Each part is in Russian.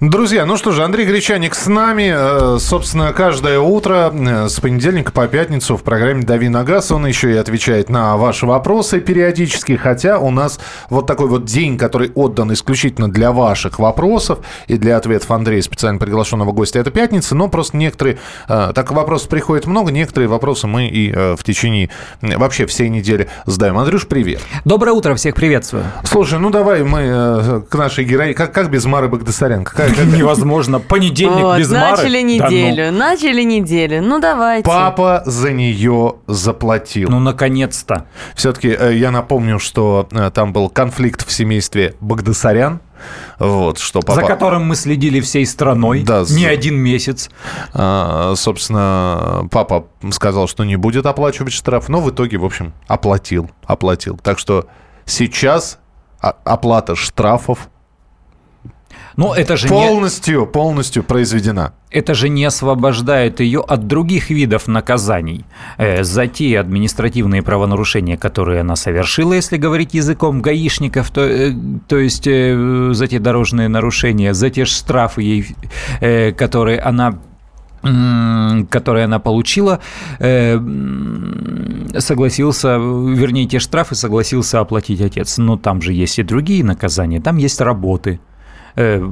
Друзья, ну что же, Андрей Гречаник с нами. Э, собственно, каждое утро э, с понедельника по пятницу в программе «Дави на газ» он еще и отвечает на ваши вопросы периодически, хотя у нас вот такой вот день, который отдан исключительно для ваших вопросов и для ответов Андрея, специально приглашенного гостя, это пятница, но просто некоторые, э, так вопросов приходит много, некоторые вопросы мы и в течение вообще всей недели задаем. Андрюш, привет. Доброе утро, всех приветствую. Слушай, ну давай мы к нашей героине, как, как без Мары Багдасарян? Какая невозможно. Понедельник вот, без Мары. Начали неделю, да, ну. начали неделю. Ну, давайте. Папа за нее заплатил. Ну, наконец-то. Все-таки э, я напомню, что э, там был конфликт в семействе Багдасарян. Вот, что папа... За которым мы следили всей страной да, не за... один месяц. А, собственно, папа сказал, что не будет оплачивать штраф, но в итоге, в общем, оплатил. Оплатил. Так что сейчас оплата штрафов но это же полностью, не... полностью произведена. Это же не освобождает ее от других видов наказаний. Э, за те административные правонарушения, которые она совершила, если говорить языком гаишников, то, э, то есть э, за те дорожные нарушения, за те штрафы, ей, которые она которые она получила, согласился, вернее, те штрафы согласился оплатить отец. Но там же есть и другие наказания, там есть работы. Э,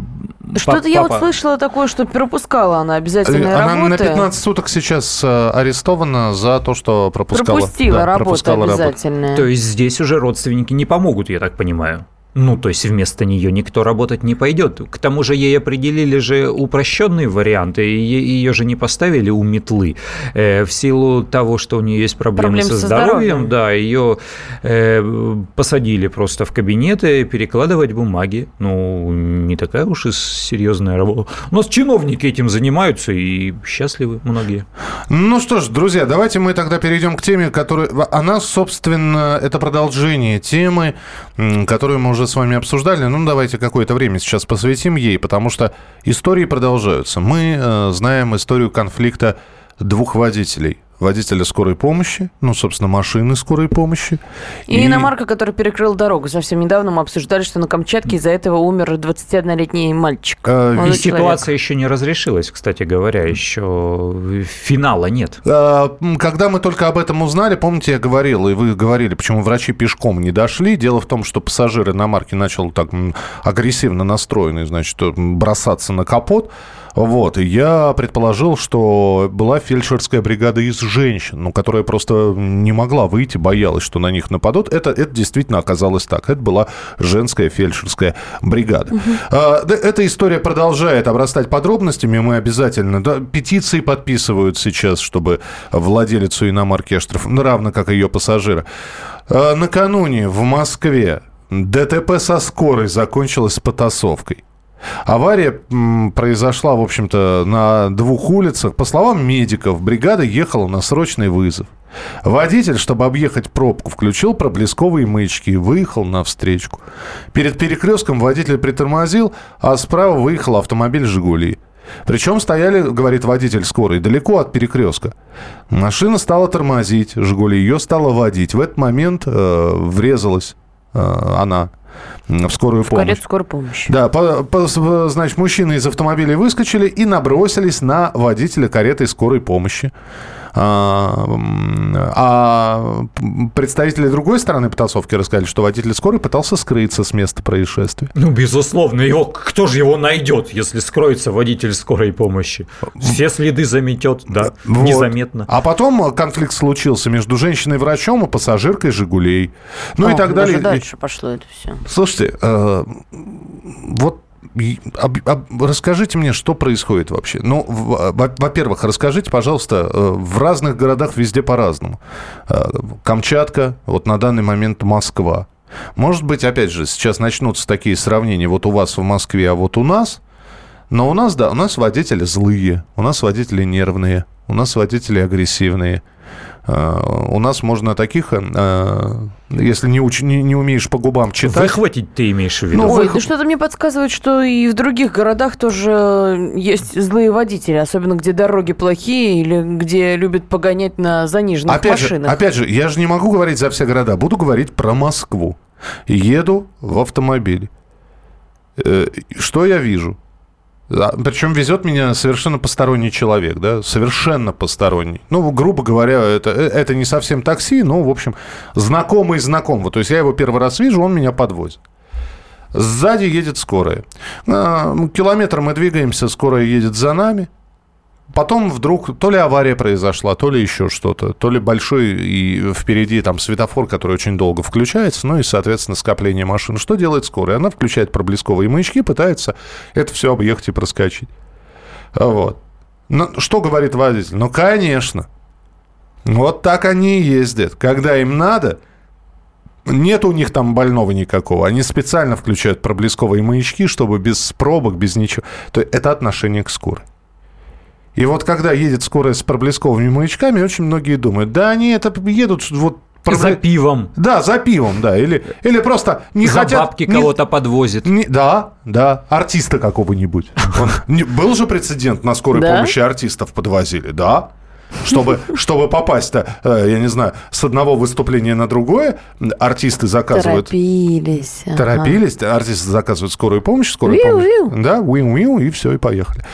Что-то я вот слышала такое, что пропускала она обязательно она работы. Она на 15 суток сейчас э, арестована за то, что пропускала. Пропустила да, работу пропускала обязательно. Работу. То есть здесь уже родственники не помогут, я так понимаю. Ну, то есть вместо нее никто работать не пойдет. К тому же ей определили же упрощенные варианты, ее же не поставили у метлы. Э, в силу того, что у нее есть проблемы, проблемы со, со здоровьем, здоровьем, да, ее э, посадили просто в кабинеты перекладывать бумаги. Ну, не такая уж и серьезная работа. У нас чиновники этим занимаются и счастливы многие. Ну что ж, друзья, давайте мы тогда перейдем к теме, которая... Она, собственно, это продолжение темы, которую мы уже с вами обсуждали, ну давайте какое-то время сейчас посвятим ей, потому что истории продолжаются. Мы э, знаем историю конфликта двух водителей водителя скорой помощи, ну, собственно, машины скорой помощи. И, и иномарка, который перекрыл дорогу. Совсем недавно мы обсуждали, что на Камчатке из-за этого умер 21-летний мальчик. А, и ситуация еще не разрешилась, кстати говоря, еще финала нет. А, когда мы только об этом узнали, помните, я говорил, и вы говорили, почему врачи пешком не дошли. Дело в том, что пассажир иномарки начал так агрессивно настроенный, значит, бросаться на капот. Вот, я предположил, что была фельдшерская бригада из женщин, ну, которая просто не могла выйти, боялась, что на них нападут. Это, это действительно оказалось так. Это была женская фельдшерская бригада. Угу. А, эта история продолжает обрастать подробностями. Мы обязательно... Да, петиции подписывают сейчас, чтобы владелицу иномарки оштраф, ну, равно как и ее пассажира. А, накануне в Москве ДТП со скорой закончилось потасовкой. Авария произошла, в общем-то, на двух улицах. По словам медиков, бригада ехала на срочный вызов. Водитель, чтобы объехать пробку, включил проблесковые маячки и выехал на встречку. Перед перекрестком водитель притормозил, а справа выехал автомобиль «Жигули». Причем стояли, говорит водитель скорой, далеко от перекрестка. Машина стала тормозить, «Жигули» ее стала водить. В этот момент э, врезалась она в скорую в помощь. Скорой помощи. Да, по, по, значит, мужчины из автомобиля выскочили и набросились на водителя кареты скорой помощи. А, а представители другой стороны потасовки рассказали, что водитель скорой пытался скрыться с места происшествия. Ну, безусловно, его, кто же его найдет, если скроется водитель скорой помощи? Все следы заметет, да, вот. незаметно. А потом конфликт случился между женщиной-врачом и пассажиркой «Жигулей». Ну О, и так далее. дальше пошло это все. Слушайте, э, вот расскажите мне, что происходит вообще. Ну, во-первых, расскажите, пожалуйста, э, в разных городах везде по-разному. Э, Камчатка, вот на данный момент Москва. Может быть, опять же, сейчас начнутся такие сравнения, вот у вас в Москве, а вот у нас. Но у нас, да, у нас водители злые, у нас водители нервные, у нас водители агрессивные. Э, у нас можно таких если не, уч, не, не умеешь по губам читать. Выхватить ты имеешь в виду? Ну, Ой, да что-то мне подсказывает, что и в других городах тоже есть злые водители, особенно где дороги плохие или где любят погонять на заниженных опять машинах. Же, опять же, я же не могу говорить за все города, буду говорить про Москву. Еду в автомобиле. Э, что я вижу? Причем везет меня совершенно посторонний человек, да, совершенно посторонний. Ну, грубо говоря, это, э, это не совсем такси, но, в общем, знакомый знакомого. То есть я его первый раз вижу, он меня подвозит. Сзади едет скорая. Километр мы двигаемся, скорая едет за нами. Потом вдруг то ли авария произошла, то ли еще что-то, то ли большой и впереди там светофор, который очень долго включается, ну и, соответственно, скопление машин. Что делает скорая? Она включает проблесковые маячки, пытается это все объехать и проскочить. Вот. Ну, что говорит водитель? Ну, конечно. Вот так они и ездят. Когда им надо, нет у них там больного никакого. Они специально включают проблесковые маячки, чтобы без пробок, без ничего. То есть это отношение к скорой. И вот когда едет скорая с проблесковыми маячками, очень многие думают, да они это едут вот за пивом. Да, за пивом, да. Или, или просто не за хотят... бабки не, кого-то подвозит. Не, да, да. Артиста какого-нибудь. был же прецедент, на скорой помощи артистов подвозили, да чтобы, чтобы попасть-то, э, я не знаю, с одного выступления на другое, артисты заказывают... Торопились. Торопились, ага. артисты заказывают скорую помощь, скорую виу, помощь. Виу. Да, уиу-уиу, и все, и поехали.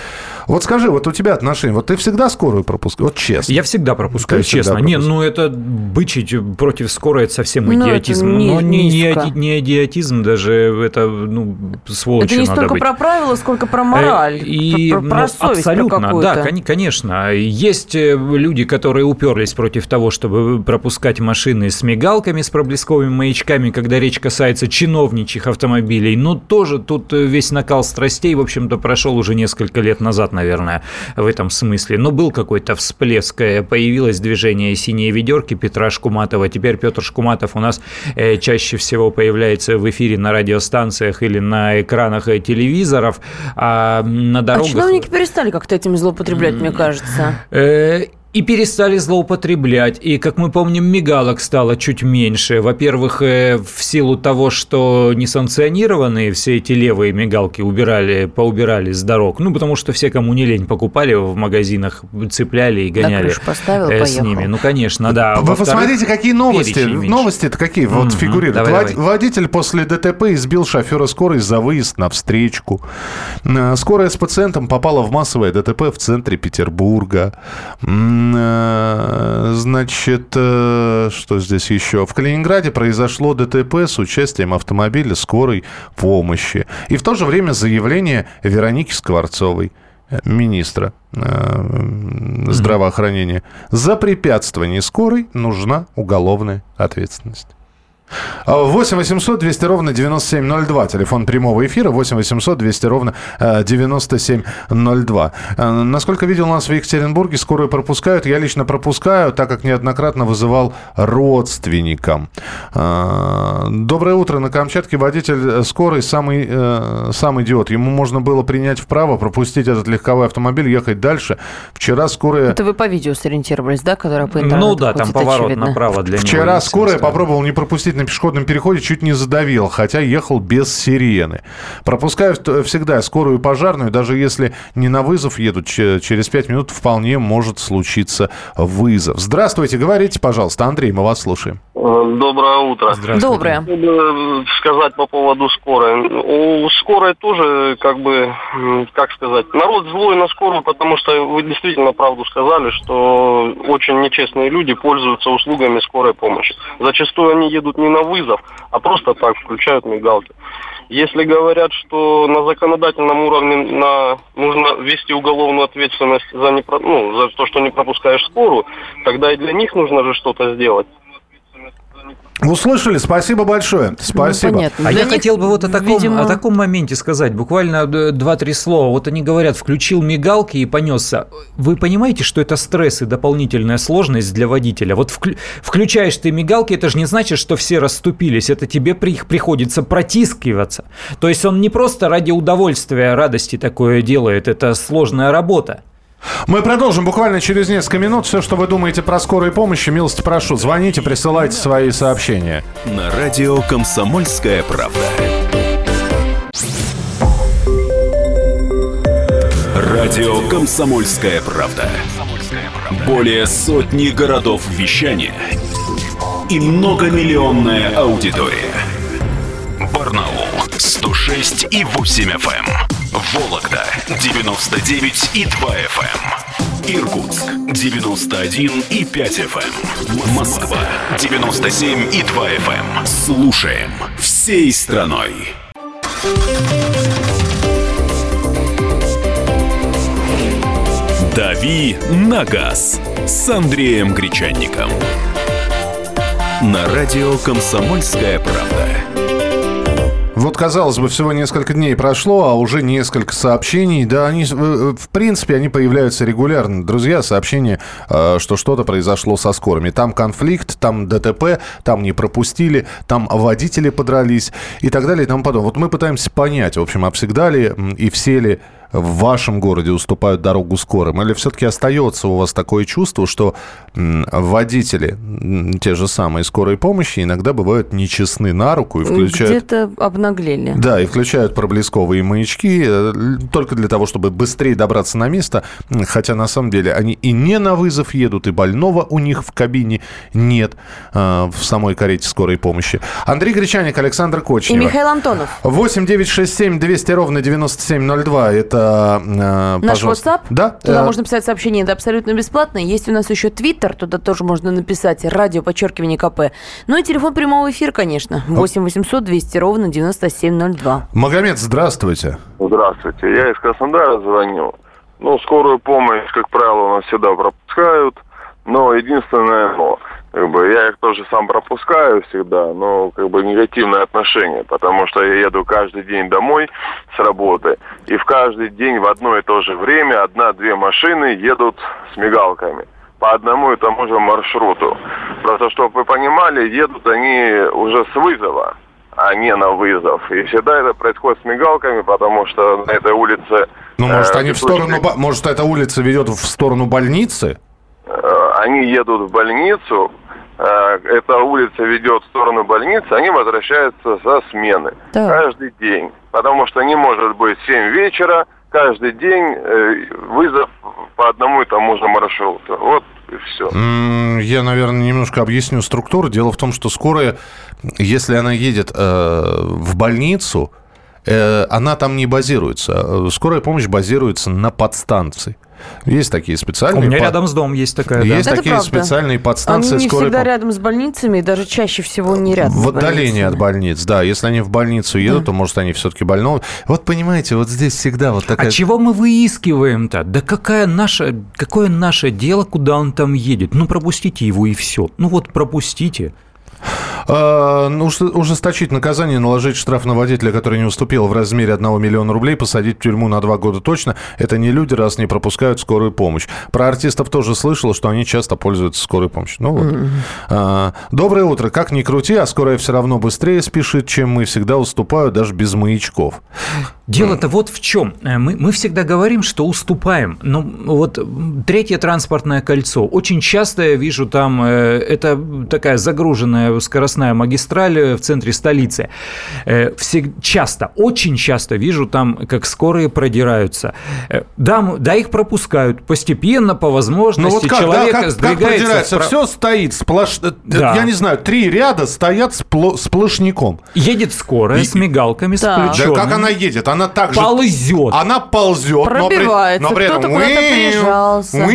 Вот скажи, вот у тебя отношения, вот ты всегда скорую пропускаешь, вот честно. Я всегда пропускаю, честно. Всегда не, ну это бычить против скорой, это совсем ну, идиотизм. Это не, Но не, не, не идиотизм, даже это, ну, сволочью Это не столько быть. про правила, сколько про мораль, э, и, про, про, про ну, совесть Абсолютно, про да, конечно. Есть э, люди, которые уперлись против того, чтобы пропускать машины с мигалками, с проблесковыми маячками, когда речь касается чиновничьих автомобилей. Но тоже тут весь накал страстей, в общем-то, прошел уже несколько лет назад, наверное, в этом смысле. Но был какой-то всплеск, э, появилось движение «Синие ведерки» Петра Шкуматова. Теперь Петр Шкуматов у нас э, чаще всего появляется в эфире на радиостанциях или на экранах телевизоров, а на дорогах... А чиновники перестали как-то этим злоупотреблять, мне кажется и перестали злоупотреблять. И, как мы помним, мигалок стало чуть меньше. Во-первых, э, в силу того, что несанкционированные все эти левые мигалки убирали, поубирали с дорог. Ну, потому что все, кому не лень, покупали в магазинах, цепляли и гоняли так, поставил, э, с ними. Ну, конечно, да. Вы посмотрите, какие новости. Новости-то какие вот mm-hmm. фигурируют. Давай, Вод- давай. Водитель после ДТП избил шофера скорой за выезд на встречку. Э, скорая с пациентом попала в массовое ДТП в центре Петербурга. Значит, э, что здесь еще? В Калининграде произошло ДТП с участием автомобиля скорой помощи. И в то же время заявление Вероники Скворцовой э, министра здравоохранения. За препятствование скорой нужна уголовная ответственность. 8 800 200 ровно 9702. Телефон прямого эфира 8 800 200 ровно 9702. Э, насколько видел нас в Екатеринбурге, скорую пропускают. Я лично пропускаю, так как неоднократно вызывал родственникам. Э, доброе утро. На Камчатке водитель скорой самый, э, сам идиот. Ему можно было принять вправо, пропустить этот легковой автомобиль, ехать дальше. Вчера скорая... Это вы по видео сориентировались, да, которое по интернету Ну да, там поворот очевидно. направо для Вчера него. Вчера скорая попробовал не пропустить на пешеходном переходе чуть не задавил, хотя ехал без сирены. Пропускаю всегда скорую и пожарную, даже если не на вызов едут, через 5 минут вполне может случиться вызов. Здравствуйте, говорите, пожалуйста, Андрей, мы вас слушаем. Э, доброе утро. Здравствуйте. Доброе. Э, сказать по поводу скорой. У скорой тоже, как бы, как сказать, народ злой на скорую, потому что вы действительно правду сказали, что очень нечестные люди пользуются услугами скорой помощи. Зачастую они едут не на вызов, а просто так включают мигалки. Если говорят, что на законодательном уровне на, нужно ввести уголовную ответственность за, не, ну, за то, что не пропускаешь скорую, тогда и для них нужно же что-то сделать. Услышали, спасибо большое. Ну, спасибо. Ну, а я них, хотел бы вот о таком, видимо... о таком моменте сказать, буквально два-три слова. Вот они говорят, включил мигалки и понесся. Вы понимаете, что это стресс и дополнительная сложность для водителя? Вот вклю... включаешь ты мигалки, это же не значит, что все расступились, это тебе при... приходится протискиваться. То есть он не просто ради удовольствия, радости такое делает, это сложная работа. Мы продолжим буквально через несколько минут. Все, что вы думаете про скорую помощь, милости прошу. Звоните, присылайте свои сообщения. На радио «Комсомольская правда». Радио «Комсомольская правда». Более сотни городов вещания и многомиллионная аудитория. Барнаул 106 и 8 FM. Эм. Вологда 99 и 2 FM. Эм. Иркутск 91 и 5 FM. Эм. Москва 97 и 2 FM. Слушаем всей страной. «Дави на газ» с Андреем Гречанником. На радио «Комсомольская правда». Вот, казалось бы, всего несколько дней прошло, а уже несколько сообщений. Да, они, в принципе, они появляются регулярно. Друзья, сообщения, э, что что-то произошло со скорыми. Там конфликт, там ДТП, там не пропустили, там водители подрались и так далее и тому подобное. Вот мы пытаемся понять, в общем, а всегда ли и все ли в вашем городе уступают дорогу скорым? Или все-таки остается у вас такое чувство, что водители, те же самые скорой помощи, иногда бывают нечестны на руку и включают... Где-то обнаглели. Да, и включают проблесковые маячки э, только для того, чтобы быстрее добраться на место, хотя на самом деле они и не на вызов едут, и больного у них в кабине нет э, в самой карете скорой помощи. Андрей Гречаник, Александр Кочнев. И Михаил Антонов. 8 9 6 7 200 ровно 9702. Это Наш пожалуйста. WhatsApp. Да. Туда э... можно писать сообщение, это абсолютно бесплатно. Есть у нас еще Твиттер, туда тоже можно написать. Радио, подчеркивание КП. Ну и телефон прямого эфира, конечно. 8 800 200 ровно 9702. Магомед, здравствуйте. Здравствуйте. Я из Краснодара звоню. Ну, скорую помощь, как правило, у нас всегда пропускают. Но единственное, но как бы я их тоже сам пропускаю всегда, но как бы негативное отношение, потому что я еду каждый день домой с работы, и в каждый день в одно и то же время одна-две машины едут с мигалками по одному и тому же маршруту. Просто, чтобы вы понимали, едут они уже с вызова, а не на вызов. И всегда это происходит с мигалками, потому что на этой улице... Ну, может, э, они в сторону... Может, эта улица ведет в сторону больницы? Э, они едут в больницу, Э, эта улица ведет в сторону больницы, они возвращаются за смены. Да. Каждый день. Потому что не может быть 7 вечера, каждый день э, вызов по одному и тому же маршруту. Вот и все. Я, наверное, немножко объясню структуру. Дело в том, что скорая, если она едет э, в больницу, э, она там не базируется. Скорая помощь базируется на подстанции. Есть такие специальные... У меня под... рядом с домом есть такая, Есть да? такие специальные подстанции Они не скорой... всегда рядом с больницами, и даже чаще всего не рядом В отдалении от больниц, да. Если они в больницу едут, да. то, может, они все-таки больного. Вот понимаете, вот здесь всегда вот такая... А чего мы выискиваем-то? Да какая наша, какое наше дело, куда он там едет? Ну, пропустите его и все. Ну вот пропустите. А, ну, ужесточить наказание, наложить штраф на водителя, который не уступил в размере 1 миллиона рублей, посадить в тюрьму на 2 года точно. Это не люди, раз не пропускают скорую помощь. Про артистов тоже слышал, что они часто пользуются скорой помощью. Ну вот. А, доброе утро. Как ни крути, а скорая все равно быстрее спешит, чем мы. Всегда уступают даже без маячков. Дело-то вот в чем. Э, мы, мы всегда говорим, что уступаем. Но вот третье транспортное кольцо. Очень часто я вижу там, э, это такая загруженная скоростная магистраль в центре столицы. Э, все, часто, очень часто вижу там, как скорые продираются. Да, да их пропускают постепенно, по возможности. Но ну вот как, Человек да, как, как продирается? Вправ... Все стоит сплош... Да. Я не знаю, три ряда стоят спл... сплошняком. Едет скорая И... с мигалками, да. с Да как она едет? Она так же... Ползет. Она ползет, Пробивается. но при, но при этом... Кто-то куда-то прижался.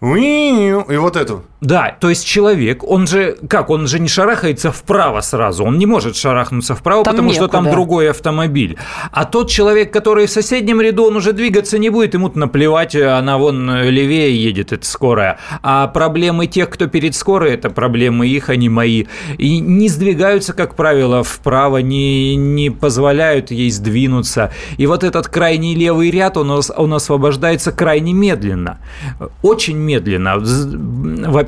И вот это. Да, то есть человек, он же, как, он же не шарахается вправо сразу, он не может шарахнуться вправо, там потому некуда. что там другой автомобиль. А тот человек, который в соседнем ряду, он уже двигаться не будет, ему наплевать, она вон левее едет, это скорая. А проблемы тех, кто перед скорой, это проблемы их, а не мои. И не сдвигаются, как правило, вправо, не, не позволяют ей сдвинуться. И вот этот крайний левый ряд, он, он освобождается крайне медленно. Очень медленно.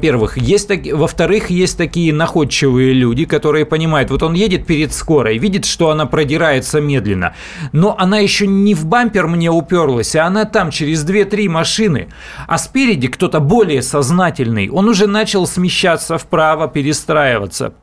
Во-первых, есть так... во-вторых, есть такие находчивые люди, которые понимают, вот он едет перед скорой, видит, что она продирается медленно, но она еще не в бампер мне уперлась, а она там через 2-3 машины, а спереди кто-то более сознательный, он уже начал смещаться вправо, перестраиваться.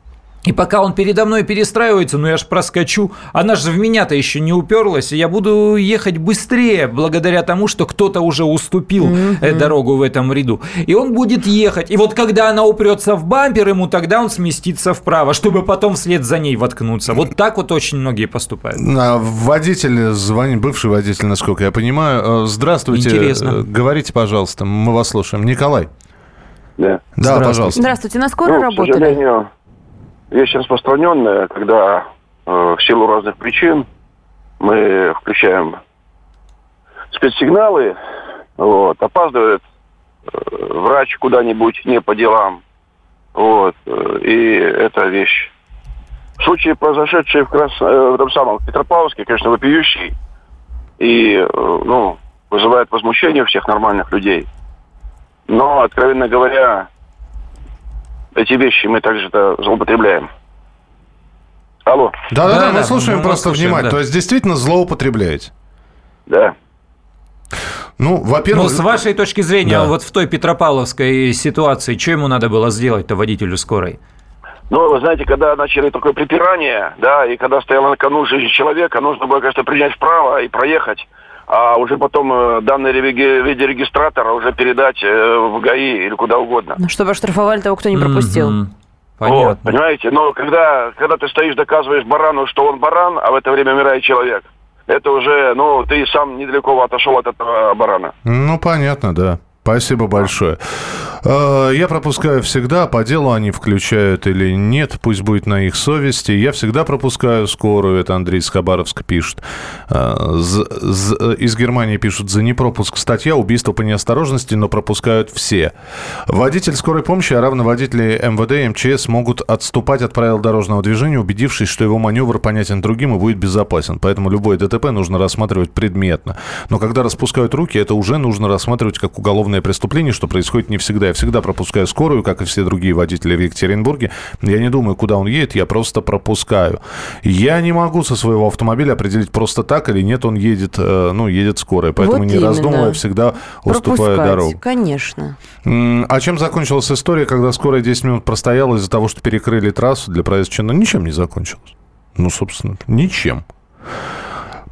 И пока он передо мной перестраивается, ну я ж проскочу, она же в меня-то еще не уперлась, и я буду ехать быстрее, благодаря тому, что кто-то уже уступил mm-hmm. дорогу в этом ряду. И он будет ехать. И вот когда она упрется в бампер, ему тогда он сместится вправо, чтобы потом вслед за ней воткнуться. Вот так вот очень многие поступают. А, водитель звонит, бывший водитель, насколько я понимаю. Э, здравствуйте. Интересно. Э, говорите, пожалуйста, мы вас слушаем. Николай. Да. Да, пожалуйста. Здравствуйте, на скорой Ну, к работали? сожалению, вещь распространенная, когда э, в силу разных причин мы включаем спецсигналы, вот, опаздывает э, врач куда-нибудь не по делам, вот, э, и это вещь. Случаи, произошедшие в, Крас... в том самом Петропавловске, конечно, вопиющий и, ну, вызывает возмущение у всех нормальных людей. Но, откровенно говоря, эти вещи мы также-то злоупотребляем. Алло, Да, да, да, мы Да-да, слушаем мы просто слушаем, внимательно. да. То есть действительно злоупотребляете. да. Ну, во-первых... Но с вашей точки зрения, Да. вот в той Петропавловской ситуации, что ему надо было сделать-то водителю скорой? Ну, вы знаете, когда начали такое припирание, да, и когда стояла на кону жизнь человека, нужно было, конечно, принять вправо и проехать, а уже потом э, данные в виде регистратора уже передать э, в ГАИ или куда угодно. Ну, чтобы оштрафовали того, кто не пропустил. Вот, Понятно. понимаете? Но когда, когда ты стоишь, доказываешь барану, что он баран, а в это время умирает человек, это уже, ну, ты сам недалеко отошел от этого барана. Ну, понятно, да. Спасибо большое. Э, Я пропускаю всегда, по делу они включают или нет, пусть будет на их совести. Я всегда пропускаю скорую, это Андрей из пишет. Э, Из Германии пишут, за непропуск статья, убийство по неосторожности, но пропускают все. Водитель скорой помощи, а равно водители МВД и МЧС могут отступать от правил дорожного движения, убедившись, что его маневр понятен другим и будет безопасен. Поэтому любое ДТП нужно рассматривать предметно. Но когда распускают руки, это уже нужно рассматривать как уголовное преступление, что происходит не всегда. Я всегда пропускаю скорую, как и все другие водители в Екатеринбурге. Я не думаю, куда он едет, я просто пропускаю. Я не могу со своего автомобиля определить просто так или нет, он едет, э, ну, едет скорая. Поэтому Вот не именно. раздумывая, всегда уступаю Пропускать, дорогу. конечно. А чем закончилась история, когда скорая 10 минут простояла из-за того, что перекрыли трассу для проезда чинно? Ничем не закончилось. Ну, собственно, ничем.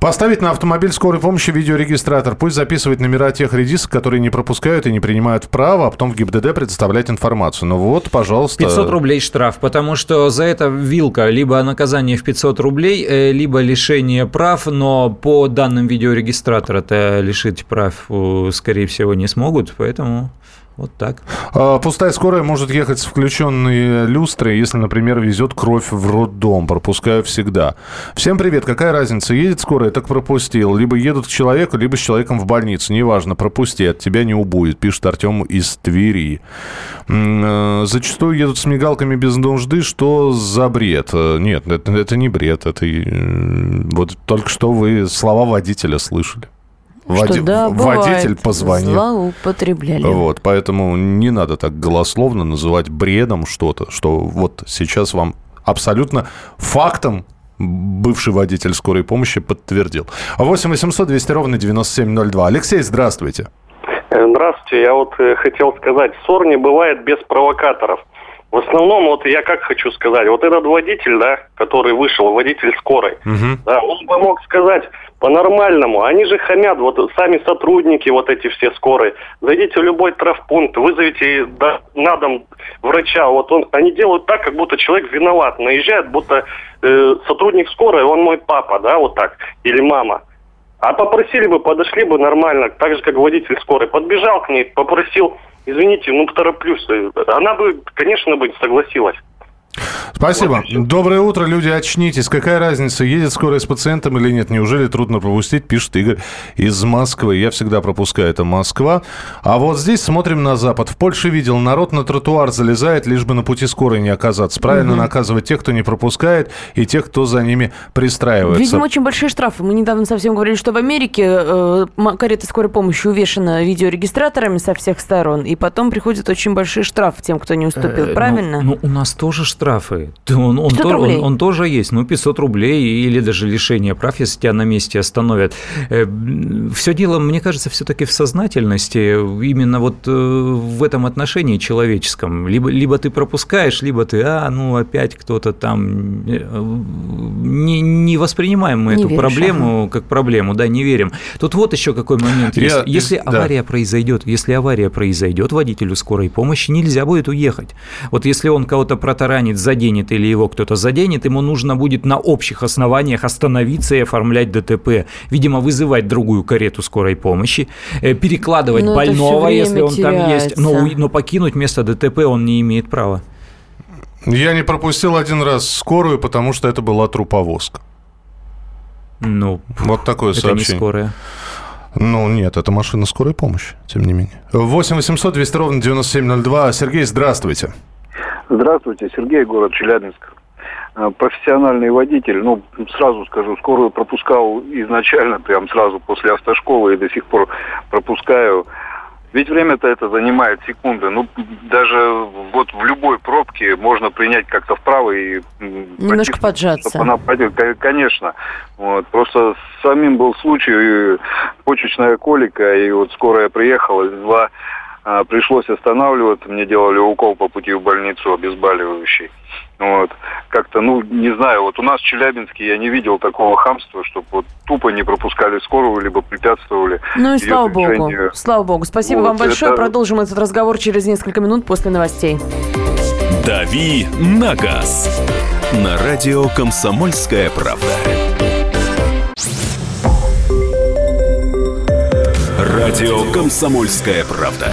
Поставить на автомобиль скорой помощи видеорегистратор. Пусть записывает номера тех редисок, которые не пропускают и не принимают вправо, а потом в ГИБДД представлять информацию. Ну вот, пожалуйста. 500 рублей штраф, потому что за это вилка либо наказание в 500 рублей, э, либо лишение прав, но по данным видеорегистратора-то лишить прав, э, скорее всего, не смогут, поэтому вот так. А, Пустая скорая может ехать с включенной люстрой, если, например, везет кровь в роддом. Пропускаю всегда. Всем привет. Какая разница? Едет скорая, так пропустил. Либо едут к человеку, либо с человеком в больницу. Неважно, пропусти, от тебя не убудет, пишет Артем из Твери. Э, Зачастую едут с мигалками без нужды. Что за бред? Э, Нет, это, это не бред. Это вот только что вы слова водителя слышали. Води- Что, да, водитель бывает, позвонил. Злоупотребляли. Вот, поэтому не надо так голословно называть бредом что-то, что вот сейчас вам абсолютно фактом бывший водитель скорой помощи подтвердил. 8 800 200 ровно 9702. Алексей, здравствуйте. Э, Здравствуйте, я вот э, хотел сказать, ссор не бывает без провокаторов. В основном, вот я как хочу сказать, вот этот водитель, да, который вышел, водитель скорой, да, он бы мог сказать по-нормальному. Они же хамят, вот сами сотрудники, вот эти все скорые. Зайдите в любой травпункт, вызовите да, на дом врача. Вот он, они делают так, как будто человек виноват. Наезжает, будто э, сотрудник скорой, он мой папа, да, вот так, или мама. А попросили бы, подошли бы нормально, так же, как водитель скорой. Подбежал к ней, попросил, извините, ну, тороплюсь. Она бы, конечно, бы согласилась. Спасибо. Доброе утро, люди, очнитесь. Какая разница, едет скорая с пациентом или нет? Неужели трудно пропустить, пишет Игорь из Москвы. Я всегда пропускаю, это Москва. А вот здесь смотрим на Запад. В Польше видел, народ на тротуар залезает, лишь бы на пути скорой не оказаться. Правильно угу. наказывать тех, кто не пропускает, и тех, кто за ними пристраивается. Видимо, очень большие штрафы. Мы недавно совсем говорили, что в Америке э, карета скорой помощи увешана видеорегистраторами со всех сторон, и потом приходят очень большие штрафы тем, кто не уступил. Э, ну, Правильно? Ну, у нас тоже штрафы. Он, он, то, он, он тоже есть. Ну, 500 рублей или даже лишение прав, если тебя на месте остановят. Э, все дело, мне кажется, все-таки в сознательности, именно вот э, в этом отношении человеческом. Либо, либо ты пропускаешь, либо ты, а, ну, опять кто-то там... Не, не воспринимаем мы не эту веришь, проблему ага. как проблему, да, не верим. Тут вот еще какой момент. Я, если да. авария произойдет, если авария произойдет, водителю скорой помощи нельзя будет уехать. Вот если он кого-то протаранит, заденет или его кто-то заденет, ему нужно будет на общих основаниях остановиться и оформлять ДТП. Видимо, вызывать другую карету скорой помощи, э, перекладывать но больного, если он теряется. там есть, но, но покинуть место ДТП он не имеет права. Я не пропустил один раз скорую, потому что это была труповозка. Ну, вот такое это сообщение. не скорая. Ну, нет, это машина скорой помощи, тем не менее. 8 800 200 ровно 9702. Сергей, здравствуйте. Здравствуйте, Сергей, город Челябинск. А, профессиональный водитель, ну, сразу скажу, скорую пропускал изначально, прям сразу после автошколы и до сих пор пропускаю. Ведь время-то это занимает секунды. Ну, даже вот в любой пробке можно принять как-то вправо и... Немножко поджаться. Она пойдет, конечно. Вот. Просто самим был случай, почечная колика, и вот скорая приехала, два пришлось останавливаться, мне делали укол по пути в больницу обезболивающий. Вот. Как-то, ну, не знаю, вот у нас в Челябинске я не видел такого хамства, чтобы вот тупо не пропускали скорую, либо препятствовали. Ну и слава богу, слава богу. Спасибо вот, вам большое. Это... Продолжим этот разговор через несколько минут после новостей. «Дави на газ» на радио «Комсомольская правда». Радио «Комсомольская правда».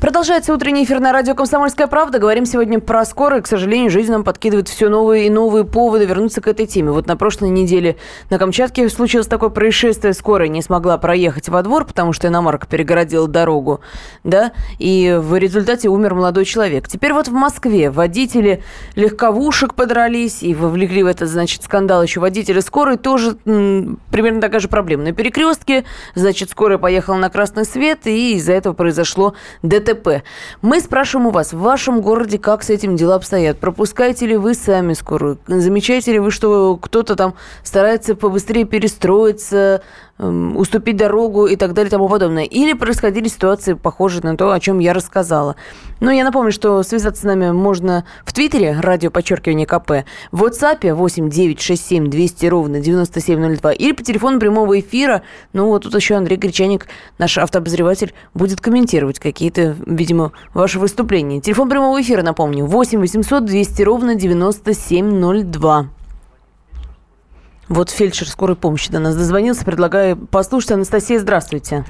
Продолжается утренний эфир на радио «Комсомольская правда». Говорим сегодня про скорые. К сожалению, жизнь нам подкидывает все новые и новые поводы вернуться к этой теме. Вот на прошлой неделе на Камчатке случилось такое происшествие. Скорая не смогла проехать во двор, потому что иномарка перегородила дорогу. Да? И в результате умер молодой человек. Теперь вот в Москве водители легковушек подрались и вовлекли в этот, значит, скандал еще водители скорой. Тоже м, примерно такая же проблема. На перекрестке, значит, скорая поехала на красный свет, и из-за этого произошло ДТП. ДТП. Мы спрашиваем у вас, в вашем городе как с этим дела обстоят? Пропускаете ли вы сами скорую? Замечаете ли вы, что кто-то там старается побыстрее перестроиться, Эм, уступить дорогу и так далее и тому подобное. Или происходили ситуации, похожие на то, о чем я рассказала. Но я напомню, что связаться с нами можно в Твиттере, радио подчеркивание КП, в WhatsApp 8 967 200 ровно 9702 или по телефону прямого эфира. Ну, вот тут еще Андрей Гречаник, наш автообозреватель, будет комментировать какие-то, видимо, ваши выступления. Телефон прямого эфира, напомню, 8 800 200 ровно 9702. Вот фельдшер скорой помощи до нас дозвонился. Предлагаю послушать. Анастасия, здравствуйте.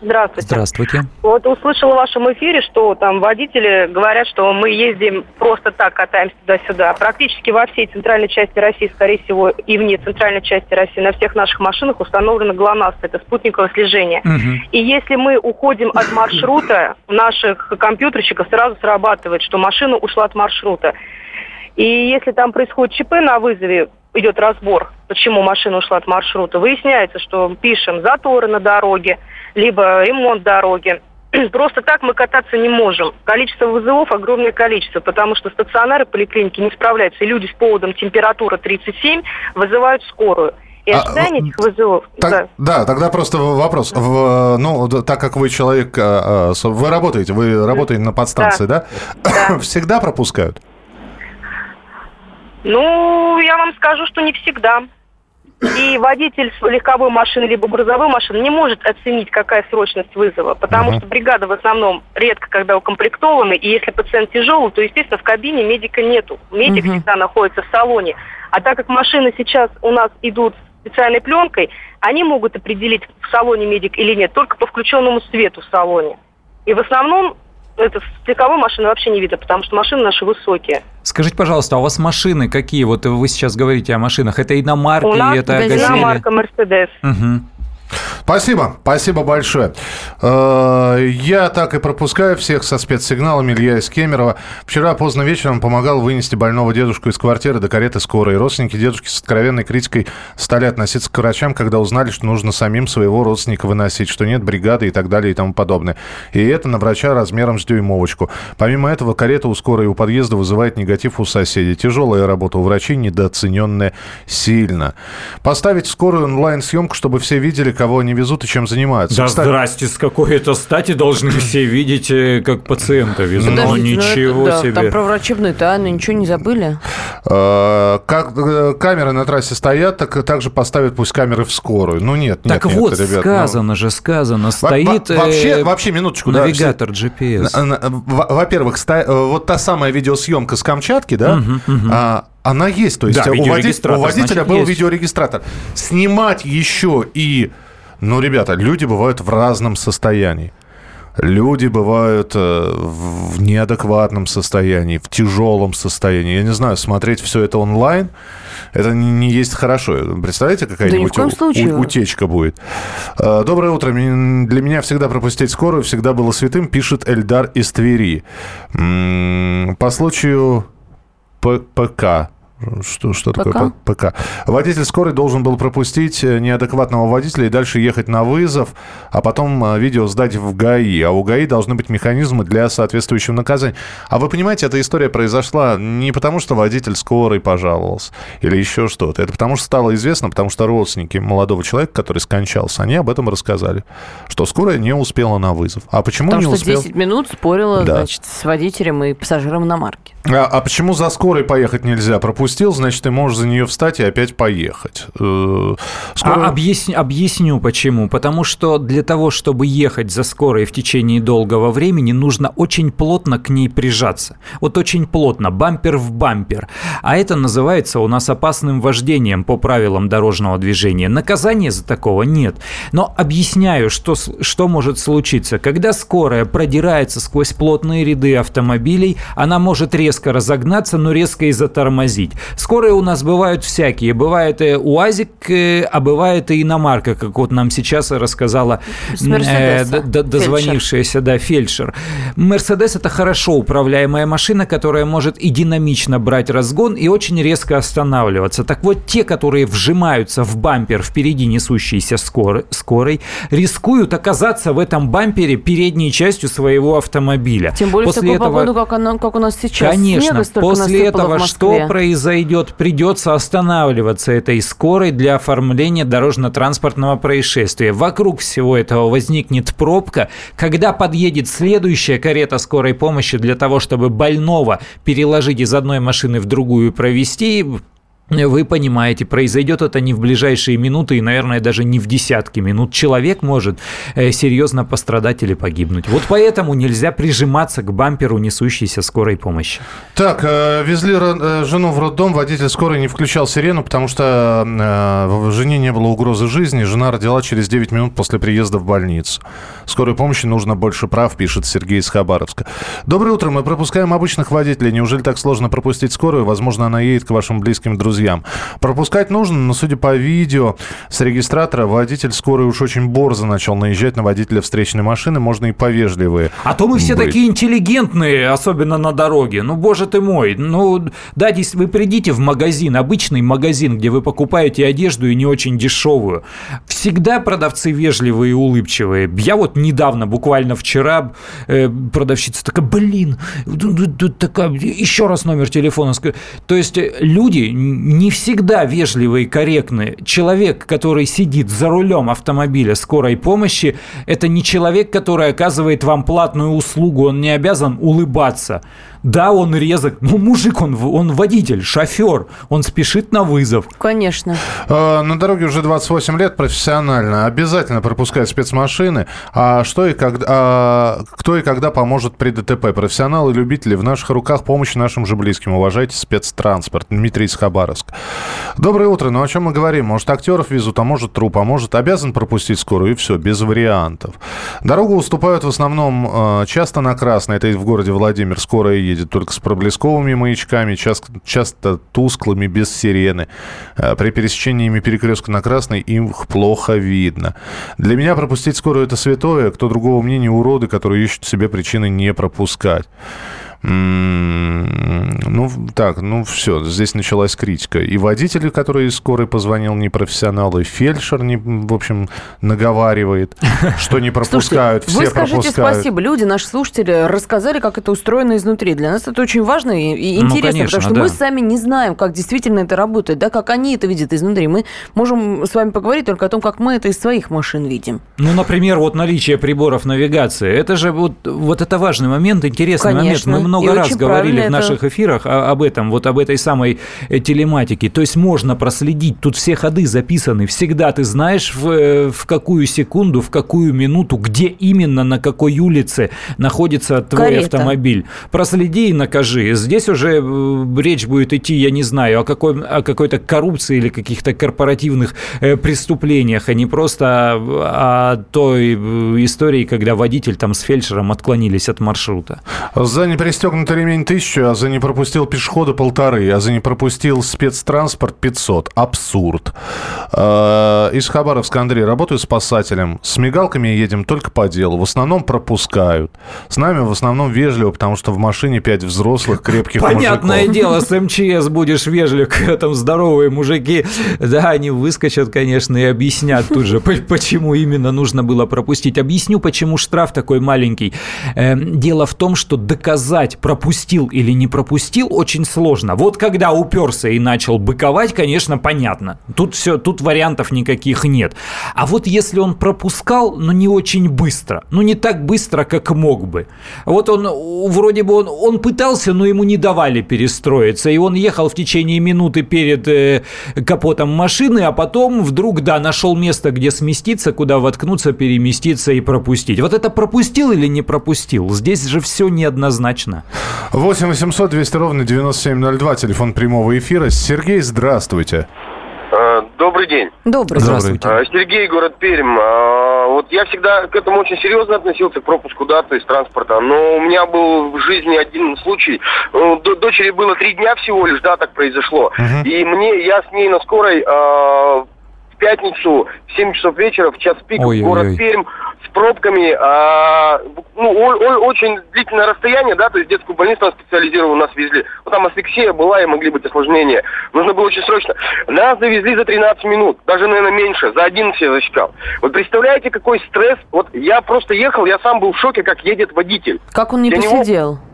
Здравствуйте. Здравствуйте. Вот услышала в вашем эфире, что там водители говорят, что мы ездим просто так, катаемся туда-сюда. Практически во всей центральной части России, скорее всего, и вне центральной части России, на всех наших машинах установлено ГЛОНАСС, это спутниковое слежение. Угу. И если мы уходим от маршрута, наших компьютерщиков сразу срабатывает, что машина ушла от маршрута. И если там происходит ЧП на вызове, идет разбор, почему машина ушла от маршрута, выясняется, что пишем заторы на дороге, либо ремонт дороги. Просто так мы кататься не можем. Количество вызовов огромное количество, потому что стационары поликлиники не справляются. И люди с поводом температура 37 вызывают скорую. и а, ожидание этих вызовов. Так, да. да, тогда просто вопрос. В, ну, так как вы человек, а, а, вы работаете, вы работаете на подстанции, да? да? Всегда пропускают? Ну, я вам скажу, что не всегда. И водитель легковой машины либо грузовой машины не может оценить, какая срочность вызова, потому uh-huh. что бригада в основном редко когда укомплектованы, и если пациент тяжелый, то, естественно, в кабине медика нету. Медик uh-huh. всегда находится в салоне. А так как машины сейчас у нас идут специальной пленкой, они могут определить, в салоне медик или нет, только по включенному свету в салоне. И в основном это с легковой машины вообще не видно, потому что машины наши высокие. Скажите, пожалуйста, а у вас машины какие? Вот вы сейчас говорите о машинах. Это иномарки, у нас это газели? иномарка Мерседес. Угу. Спасибо, спасибо большое. Э, я так и пропускаю всех со спецсигналами. Илья из Кемерово. Вчера поздно вечером помогал вынести больного дедушку из квартиры до кареты скорой. Родственники дедушки с откровенной критикой стали относиться к врачам, когда узнали, что нужно самим своего родственника выносить, что нет бригады и так далее и тому подобное. И это на врача размером с дюймовочку. Помимо этого, карета у скорой у подъезда вызывает негатив у соседей. Тяжелая работа у врачей, недооцененная сильно. Поставить скорую онлайн-съемку, чтобы все видели, кого они везут и чем занимаются. Да Кстати... здрасте, с какой-то стати должны все видеть, э, как пациента везут. Ну, ну ничего ну, это, себе. там про врачебную тайну ничего не забыли? А, как э, камеры на трассе стоят, так также поставят пусть камеры в скорую. Ну нет, нет, Так нет, вот, ребят, сказано ну... же, сказано. Стоит вообще, э, вообще, минуточку. Навигатор да, GPS. Во-первых, вот та самая видеосъемка с Камчатки, да, угу, угу. А, она есть. То есть да, у, водителя, у водителя значит, был есть. видеорегистратор. Снимать еще и ну, ребята, люди бывают в разном состоянии. Люди бывают э, в неадекватном состоянии, в тяжелом состоянии. Я не знаю, смотреть все это онлайн, это не есть хорошо. Представляете, какая-нибудь да у, утечка будет. Э, доброе утро. Для меня всегда пропустить скорую всегда было святым, пишет Эльдар из Твери. По случаю ПК что, что ПК? такое ПК? Водитель скорой должен был пропустить э, неадекватного водителя и дальше ехать на вызов, а потом э, видео сдать в ГАИ. А у ГАИ должны быть механизмы для соответствующего наказания. А вы понимаете, эта история произошла не потому, что водитель скорой пожаловался или еще что-то. Это потому, что стало известно, потому что родственники молодого человека, который скончался, они об этом рассказали, что скорая не успела на вызов. А почему потому не что успел? 10 минут спорила да. значит, с водителем и пассажиром на марке. А, а почему за скорой поехать нельзя? Пропустить пропустил, значит, ты можешь за нее встать и опять поехать. Э, скоро... А объясню, объясню почему. Потому что для того, чтобы ехать за скорой в течение долгого времени, нужно очень плотно к ней прижаться. Вот очень плотно, бампер в бампер. А это называется у нас опасным вождением по правилам дорожного движения. Наказания за такого нет. Но объясняю, что, что может случиться. Когда скорая продирается сквозь плотные ряды автомобилей, она может резко разогнаться, но резко и затормозить. Скорые у нас бывают всякие. Бывает и УАЗик, э, а бывает и иномарка, как вот нам сейчас рассказала э, дозвонившаяся, да, фельдшер. Мерседес – это хорошо управляемая машина, которая может и динамично брать разгон, и очень резко останавливаться. Так вот, те, которые вжимаются в бампер впереди несущейся скорой, скорой рискуют оказаться в этом бампере передней частью своего автомобиля. Тем более после в такую этого... погоду, как, оно, как у нас сейчас. Конечно. После этого что произойдет? Произойдет, придется останавливаться этой скорой для оформления дорожно-транспортного происшествия. Вокруг всего этого возникнет пробка. Когда подъедет следующая карета скорой помощи для того, чтобы больного переложить из одной машины в другую и провести, вы понимаете, произойдет это не в ближайшие минуты и, наверное, даже не в десятки минут. Человек может э, серьезно пострадать или погибнуть. Вот поэтому нельзя прижиматься к бамперу несущейся скорой помощи. Так, э, везли э, жену в роддом, водитель скорой не включал сирену, потому что в жене не было угрозы жизни. Жена родила через 9 минут после приезда в больницу. Скорой помощи нужно больше прав, пишет Сергей из Хабаровска. Доброе утро, мы пропускаем обычных водителей. Неужели так сложно пропустить скорую? Возможно, она едет к вашим близким друзьям друзьям. Пропускать нужно, но, судя по видео с регистратора, водитель скорой уж очень борзо начал наезжать на водителя встречной машины. Можно и повежливые. А то мы все быть. такие интеллигентные, особенно на дороге. Ну, боже ты мой. Ну, да, если вы придите в магазин, обычный магазин, где вы покупаете одежду и не очень дешевую. Всегда продавцы вежливые и улыбчивые. Я вот недавно, буквально вчера, э, продавщица такая, блин, такая, еще раз номер телефона. То есть э, люди не всегда вежливы и корректны. Человек, который сидит за рулем автомобиля скорой помощи, это не человек, который оказывает вам платную услугу, он не обязан улыбаться. Да, он резок, но мужик, он, он водитель, шофер, он спешит на вызов. Конечно. Э, на дороге уже 28 лет профессионально. Обязательно пропускают спецмашины. А что и когда, а кто и когда поможет при ДТП? Профессионалы, любители, в наших руках помощь нашим же близким. Уважайте спецтранспорт. Дмитрий из Хабаровска. Доброе утро. Ну о чем мы говорим? Может, актеров везут, а может, труп, а может, обязан пропустить скорую, и все, без вариантов. Дорогу уступают в основном э, часто на красной. Это в городе Владимир. Скорая едет едет только с проблесковыми маячками, часто, тусклыми, без сирены. Э, при пересечении ими перекрестка на красный им плохо видно. Для меня пропустить скорую – это святое. Кто другого мнения – уроды, которые ищут себе причины не пропускать. Ну, так, ну все, здесь началась критика. И водитель, который из скорой позвонил, не профессионал, и фельдшер, не, в общем, наговаривает, что не пропускают, все вы скажите пропускают. спасибо. Люди, наши слушатели, рассказали, как это устроено изнутри. Для нас это очень важно и, ну, интересно, потому что мы сами не знаем, как действительно это работает, да, как они это видят изнутри. Мы можем с вами поговорить только о том, как мы это из своих машин видим. Ну, например, вот наличие приборов навигации. Это же вот, вот это важный момент, интересный Конечно. момент. Мы много и раз говорили в наших это... эфирах об этом, вот об этой самой э, телематике. То есть можно проследить, тут все ходы записаны, всегда ты знаешь в, э, в какую секунду, в какую минуту, где именно, на какой улице находится твой Карета. автомобиль. Проследи и накажи. Здесь уже э, речь будет идти, я не знаю, о, какой, о какой-то коррупции или каких-то корпоративных преступлениях, а не просто о, той истории, когда водитель там с фельдшером отклонились от маршрута. За непристегнутый ремень тысячу, а за не пропустил пешехода полторы, а за не пропустил спецтранспорт 500. Абсурд. Э, из Хабаровска, Андрей, работаю спасателем. С мигалками едем только по делу. В основном пропускают. С нами в основном вежливо, потому что в машине пять взрослых крепких Понятное мужиков. дело, с МЧС будешь вежлив, там здоровые мужики. Да, они выскочат, конечно, и объяснят тут же, почему именно нужно было пропустить. Объясню, почему штраф такой маленький. Эм, дело в том, что доказать пропустить пропустил или не пропустил, очень сложно. Вот когда уперся и начал быковать, конечно, понятно. Тут все, тут вариантов никаких нет. А вот если он пропускал, но не очень быстро, ну не так быстро, как мог бы. Вот он, вроде бы он, он пытался, но ему не давали перестроиться, и он ехал в течение минуты перед э, капотом машины, а потом вдруг, да, нашел место, где сместиться, куда воткнуться, переместиться и пропустить. Вот это пропустил или не пропустил? Здесь же все неоднозначно. 8 800 200 ровно 9702, телефон прямого эфира. Сергей, здравствуйте. А, добрый день. Добрый. Здравствуйте. А, Сергей, город Пермь. А, вот я всегда к этому очень серьезно относился, к пропуску даты из транспорта. Но у меня был в жизни один случай. Дочери было три дня всего лишь, да, так произошло. Uh-huh. И мне, я с ней на скорой в пятницу в 7 часов вечера в час пик в город Пермь с пробками, а, ну, о, о, очень длительное расстояние, да, то есть детскую больницу специализированную нас везли. Ну, там асфиксия была и могли быть осложнения. Нужно было очень срочно. Нас завезли за 13 минут, даже, наверное, меньше, за 11 я засекал. Вот представляете, какой стресс? Вот я просто ехал, я сам был в шоке, как едет водитель. Как он не Для посидел? Него...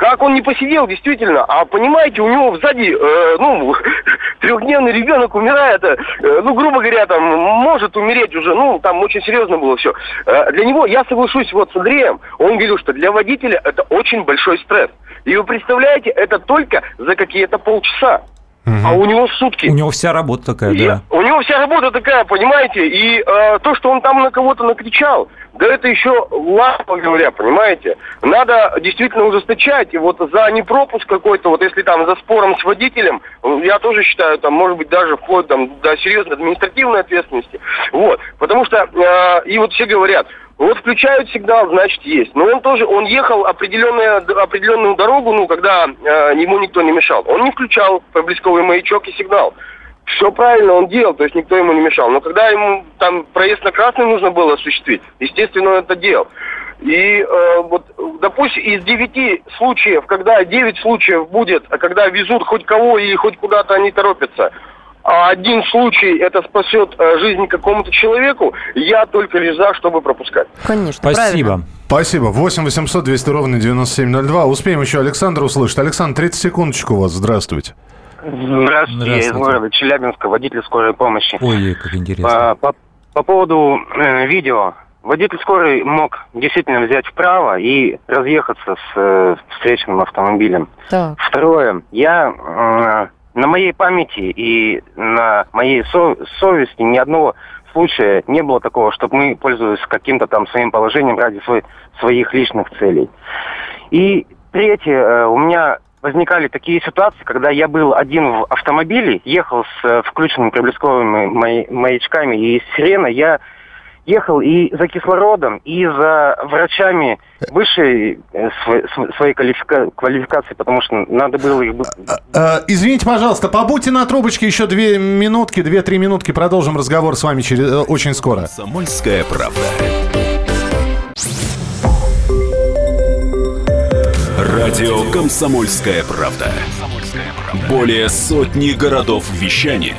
Как он не посидел, действительно. А понимаете, у него сзади, э, ну, трехдневный ребенок умирает, э, ну, грубо говоря, там, может умереть уже, ну, там очень серьезно было все. Э, для него, я соглашусь вот с Андреем, он говорил, что для водителя это очень большой стресс. И вы представляете, это только за какие-то полчаса. Угу. А у него сутки. У него вся работа такая, и, да. У него вся работа такая, понимаете? И э, то, что он там на кого-то накричал, да это еще лампа говоря, понимаете? Надо действительно ужесточать. И вот за непропуск какой-то, вот если там за спором с водителем, я тоже считаю, там, может быть, даже вплоть там, до серьезной административной ответственности. Вот. Потому что, э, и вот все говорят, вот включают сигнал, значит, есть. Но он тоже, он ехал определенную, определенную дорогу, ну, когда э, ему никто не мешал. Он не включал проблесковый маячок и сигнал. Все правильно он делал, то есть никто ему не мешал. Но когда ему там проезд на красный нужно было осуществить, естественно, он это делал. И э, вот, допустим, из девяти случаев, когда девять случаев будет, а когда везут хоть кого и хоть куда-то они торопятся, один случай это спасет э, жизнь какому-то человеку, я только лишь за, чтобы пропускать. Конечно, Спасибо. Правильно. Спасибо. 8 800 200 ровно 9702. Успеем еще Александра услышать. Александр, 30 секундочку у вас. Здравствуйте. Здравствуйте, я из города Челябинска, водитель скорой помощи. Ой, как интересно. А, по, по поводу э, видео. Водитель скорой мог действительно взять вправо и разъехаться с э, встречным автомобилем. Так. Второе. Я э, на моей памяти и на моей со- совести ни одного случая не было такого, чтобы мы пользовались каким-то там своим положением ради свой, своих личных целей. И третье. Э, у меня возникали такие ситуации, когда я был один в автомобиле, ехал с э, включенными проблесковыми маячками и сиреной, я ехал и за кислородом, и за врачами высшей э, сво- св- своей квалифика- квалификации, потому что надо было их... бы- Э, Извините, пожалуйста, побудьте на трубочке еще две минутки, две-три минутки. Продолжим разговор с вами через, э, очень скоро. «Комсомольская правда». Радио «Комсомольская правда». Более сотни городов вещания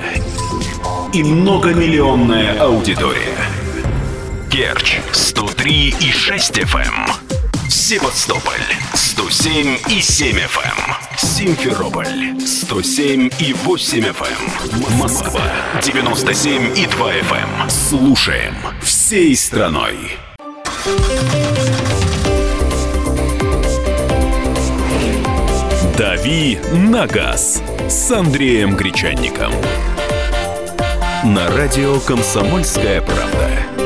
и многомиллионная аудитория. Керчь 103 и 6 FM. Севастополь 107 и 7 FM. Симферополь 107 и 8 FM. Москва 97 и 2 FM. Слушаем всей страной. «Дави на газ» с Андреем Гречанником. На радио «Комсомольская правда».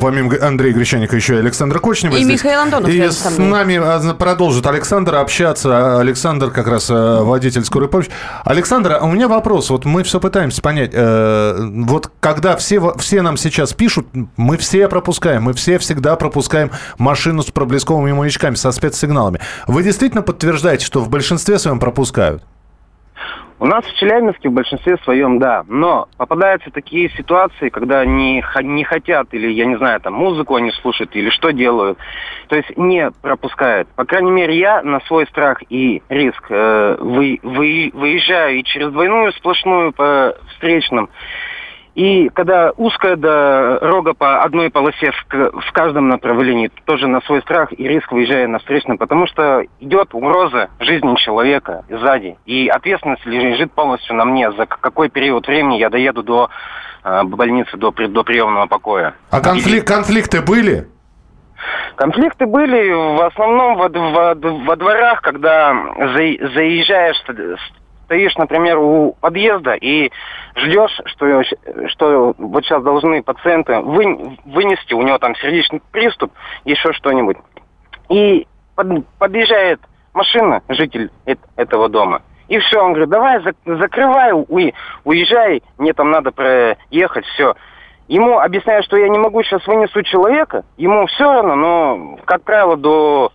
Помимо Андрея Гречаника, еще и Александр Кочнева И здесь. Михаил Антонов И с нами а, продолжит Александр общаться. Александр как раз э, водитель скорой помощи. Александр, а у меня вопрос. Вот мы все пытаемся понять. э, Вот когда все, все нам сейчас пишут, мы все пропускаем, мы все всегда пропускаем машину с проблесковыми маячками, со спецсигналами. Вы действительно подтверждаете, что в большинстве своем пропускают? У нас в Челябинске в большинстве своем, да. Но попадаются такие ситуации, когда х- не хотят или, я не знаю, там музыку они слушают или что делают. То есть не пропускают. По крайней мере, я на свой страх и риск э, вы, вы- выезжаю и через двойную сплошную по встречным. И когда узкая дорога по одной полосе в, каждом направлении, тоже на свой страх и риск выезжая на встречном, потому что идет угроза жизни человека сзади. И ответственность лежит полностью на мне, за какой период времени я доеду до э, больницы, до, до приемного покоя. А конфли- конфликты были? Конфликты были в основном во, во- во дворах, когда за- заезжаешь, стоишь, например, у подъезда и ждешь, что, что вот сейчас должны пациенты вы- вынести, у него там сердечный приступ, еще что-нибудь. И под- подъезжает машина, житель эт- этого дома, и все, он говорит, давай зак- закрывай, уезжай, мне там надо проехать, все. Ему объясняют, что я не могу сейчас вынесу человека, ему все равно, но, как правило, до,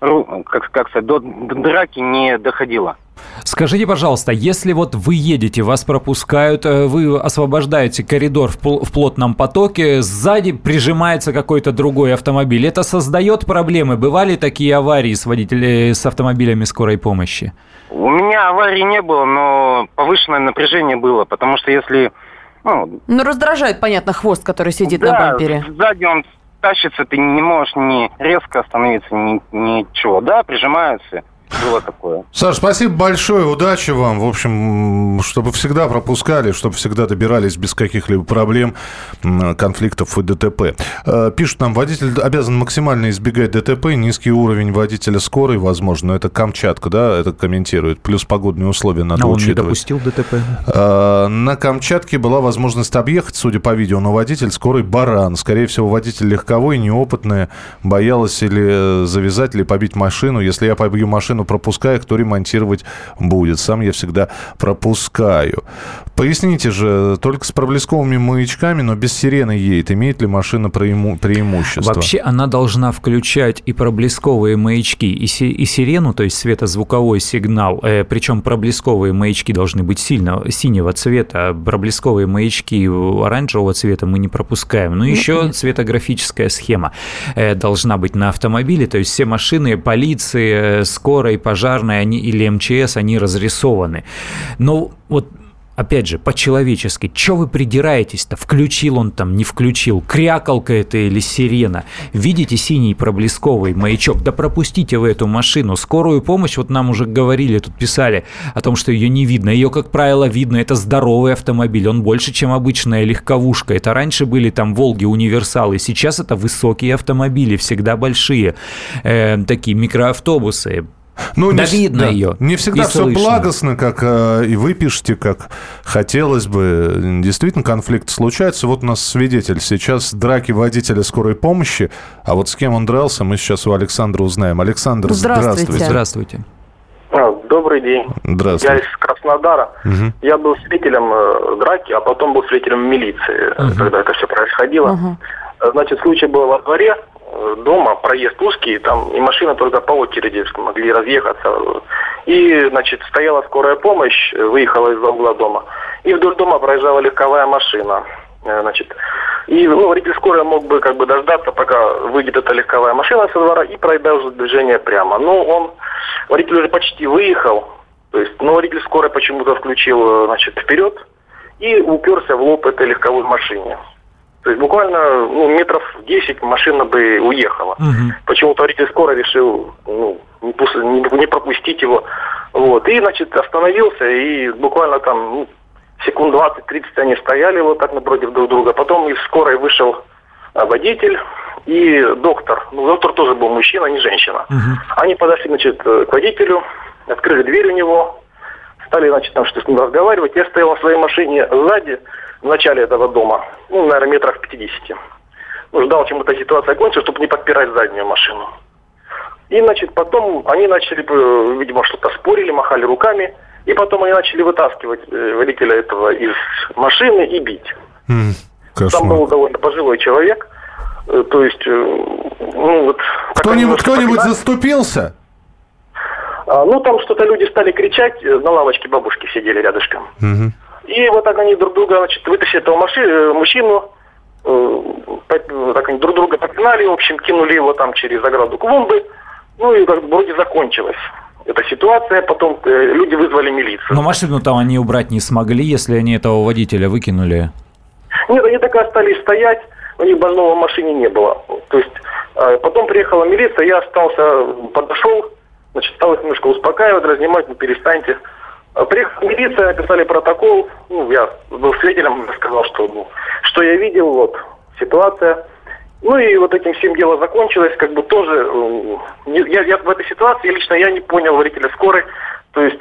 как, как сказать, до драки не доходило. Скажите, пожалуйста, если вот вы едете, вас пропускают, э, вы освобождаете коридор в, пл- в плотном потоке, сзади прижимается какой-то другой автомобиль, это создает проблемы? Бывали такие аварии с водителями, с автомобилями скорой помощи? У меня аварии не было, но повышенное напряжение было, потому что если... Ну, Ну, раздражает, понятно, хвост, который сидит на да, бампере. сзади он тащится, ты не можешь ни резко остановиться, ни, ничего. Да, прижимаются. Было такое. Саш, спасибо большое, удачи вам. В общем, чтобы всегда пропускали, чтобы всегда добирались без каких-либо проблем, конфликтов и ДТП. Э, Пишут нам, водитель обязан максимально избегать ДТП, низкий уровень водителя скорой, возможно, это Камчатка, да, это комментирует, плюс погодные условия надо а он не учитывать. допустил ДТП? Э, На Камчатке была возможность объехать, судя по видео, но водитель скорой баран. Скорее всего, водитель легковой, неопытный, боялась или э, завязать, или побить машину. Если я побью машину, пропуская, кто ремонтировать будет? Сам я всегда пропускаю. Поясните же, только с проблесковыми маячками, но без сирены едет. Имеет ли машина преиму- преимущество? Вообще она должна включать и проблесковые маячки, и, си- и сирену, то есть светозвуковой сигнал. Э, причем проблесковые маячки должны быть сильно, синего цвета, а проблесковые маячки оранжевого цвета мы не пропускаем. Ну, еще цветографическая схема э, должна быть на автомобиле, то есть все машины полиции, э, скорой, пожарной они, или МЧС, они разрисованы. Но вот опять же, по-человечески, что вы придираетесь-то? Включил он там, не включил? Крякалка это или сирена? Видите синий проблесковый маячок? Да пропустите вы эту машину. Скорую помощь, вот нам уже говорили, тут писали о том, что ее не видно. Ее, как правило, видно. Это здоровый автомобиль. Он больше, чем обычная легковушка. Это раньше были там Волги, универсалы. Сейчас это высокие автомобили, всегда большие. Э, такие микроавтобусы ну, да не, видно да, ее. Не всегда все слышно. благостно, как э, и вы пишете, как хотелось бы. Действительно, конфликты случаются. Вот у нас свидетель сейчас драки водителя скорой помощи. А вот с кем он дрался, мы сейчас у Александра узнаем. Александр, Здравствуйте. здравствуйте. Здравствуйте. А, Добрый день. Здравствуйте. Я из Краснодара. Мгм. Я был свидетелем э, драки, а потом был свидетелем милиции, э, когда это все происходило. Э, Значит, случай был во дворе дома, проезд узкий, там и машины только по очереди могли разъехаться. И, значит, стояла скорая помощь, выехала из-за угла дома. И вдоль дома проезжала легковая машина. Э, Значит, и ну, водитель скорой мог бы как бы дождаться, пока выйдет эта легковая машина со двора и продолжит движение прямо. Но он, водитель уже почти выехал, то есть, но водитель скорой почему-то включил, э, значит, вперед и уперся в лоб этой легковой машине. То есть буквально ну, метров 10 машина бы уехала. Почему-то водитель скорой решил ну, не, пус- не- не пропустить его. Вот. И, значит, остановился, и буквально там ну, секунд 20-30 они стояли вот так напротив друг друга. Потом из скорой вышел а, водитель и доктор. Ну, доктор тоже был мужчина, не женщина. Они подошли, значит, э, к водителю, открыли дверь у него, стали, значит, там что-то с ним разговаривать. Я стоял на своей машине сзади, в начале этого дома, ну, наверное, метрах 50. Ну, ждал, чем эта ситуация кончится, чтобы не подпирать заднюю машину. И, значит, потом они начали, видимо, что-то спорили, махали руками. И потом они начали вытаскивать э, водителя этого из машины и бить. Там Кошмар. был довольно пожилой человек. Э, То есть, э, ну вот... Кто-нибудь, кто-нибудь заступился? А, ну, там что-то люди стали кричать, на лавочке бабушки сидели рядышком. Мгм. И вот так они друг друга, значит, вытащили этого маши, э, мужчину, э, так они друг друга подпинали, в общем, кинули его там через ограду клумбы. Ну и как вроде закончилась эта ситуация. Потом э, люди вызвали милицию. Но машину там они убрать не смогли, если они этого водителя выкинули. Нет, они так и остались стоять, у них больного в машине не было. То есть э, потом приехала милиция, я остался, подошел, значит, стал их немножко успокаивать, разнимать, ну перестаньте. Приехала милиция, написали протокол, ну, я был свидетелем, сказал, что, ну, что я видел, вот, ситуация. Ну и вот этим всем дело закончилось, как бы тоже, я, я в этой ситуации лично я не понял водителя скорой, то есть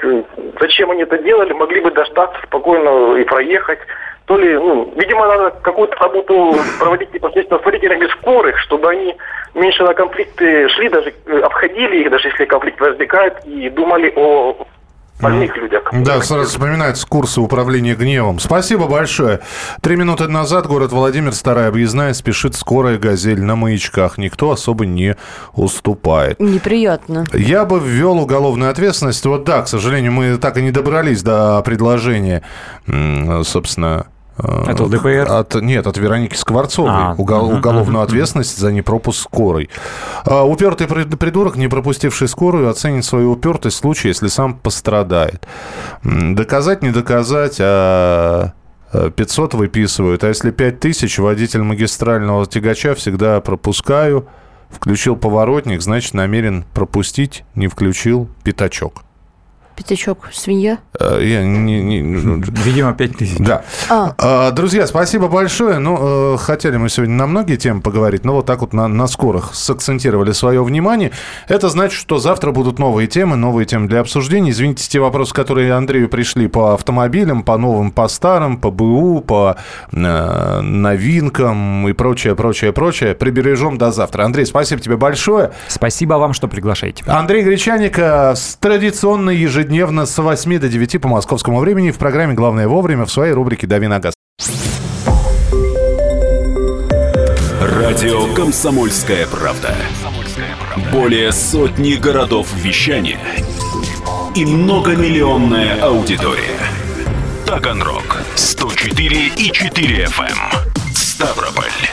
зачем они это делали, могли бы дождаться спокойно и проехать. То ли, ну, видимо, надо какую-то работу проводить непосредственно с водителями скорых, чтобы они меньше на конфликты шли, даже э, обходили их, даже если конфликт возникает, и думали о больных людях. Да, сразу вспоминаются курсы управления гневом. Спасибо большое. Три минуты назад город Владимир, старая объездная, спешит скорая «Газель» на маячках. Никто особо не уступает. Неприятно. Я бы ввел уголовную ответственность. Вот да, к сожалению, мы так и не добрались до предложения, собственно... э, От ЛДПР? От, нет, от Вероники Скворцовой. А, Угол- мгм, уголовную мгм, ответственность за непропуск скорой. А, упертый прид- придурок, не пропустивший скорую, оценит свою упертость в случае, если сам пострадает. Доказать, не доказать, а... э, 500 выписывают, а если 5000, водитель магистрального тягача всегда пропускаю. Включил поворотник, значит, намерен пропустить, не включил пятачок. Пятачок, свинья? Э, Я не- не- Видимо, 5 тысяч. Да. А. А, Друзья, спасибо большое. Ну, э, хотели мы сегодня на многие темы поговорить, но вот так вот на, на скорых сакцентировали свое внимание. Это значит, что завтра будут новые темы, новые темы для обсуждения. Извините, те вопросы, которые Андрею пришли по автомобилям, по новым, по старым, по БУ, по э, новинкам и прочее, прочее, прочее, прибережем до завтра. Андрей, спасибо тебе большое. Спасибо вам, что приглашаете. Андрей Гречаник э, с- традиционно ежедневно с 8 до 9 по московскому времени в программе «Главное вовремя» в своей рубрике «Дави на газ». Радио «Комсомольская правда». Более сотни городов вещания и многомиллионная аудитория. Таганрог 104 и 4 FM. Ставрополь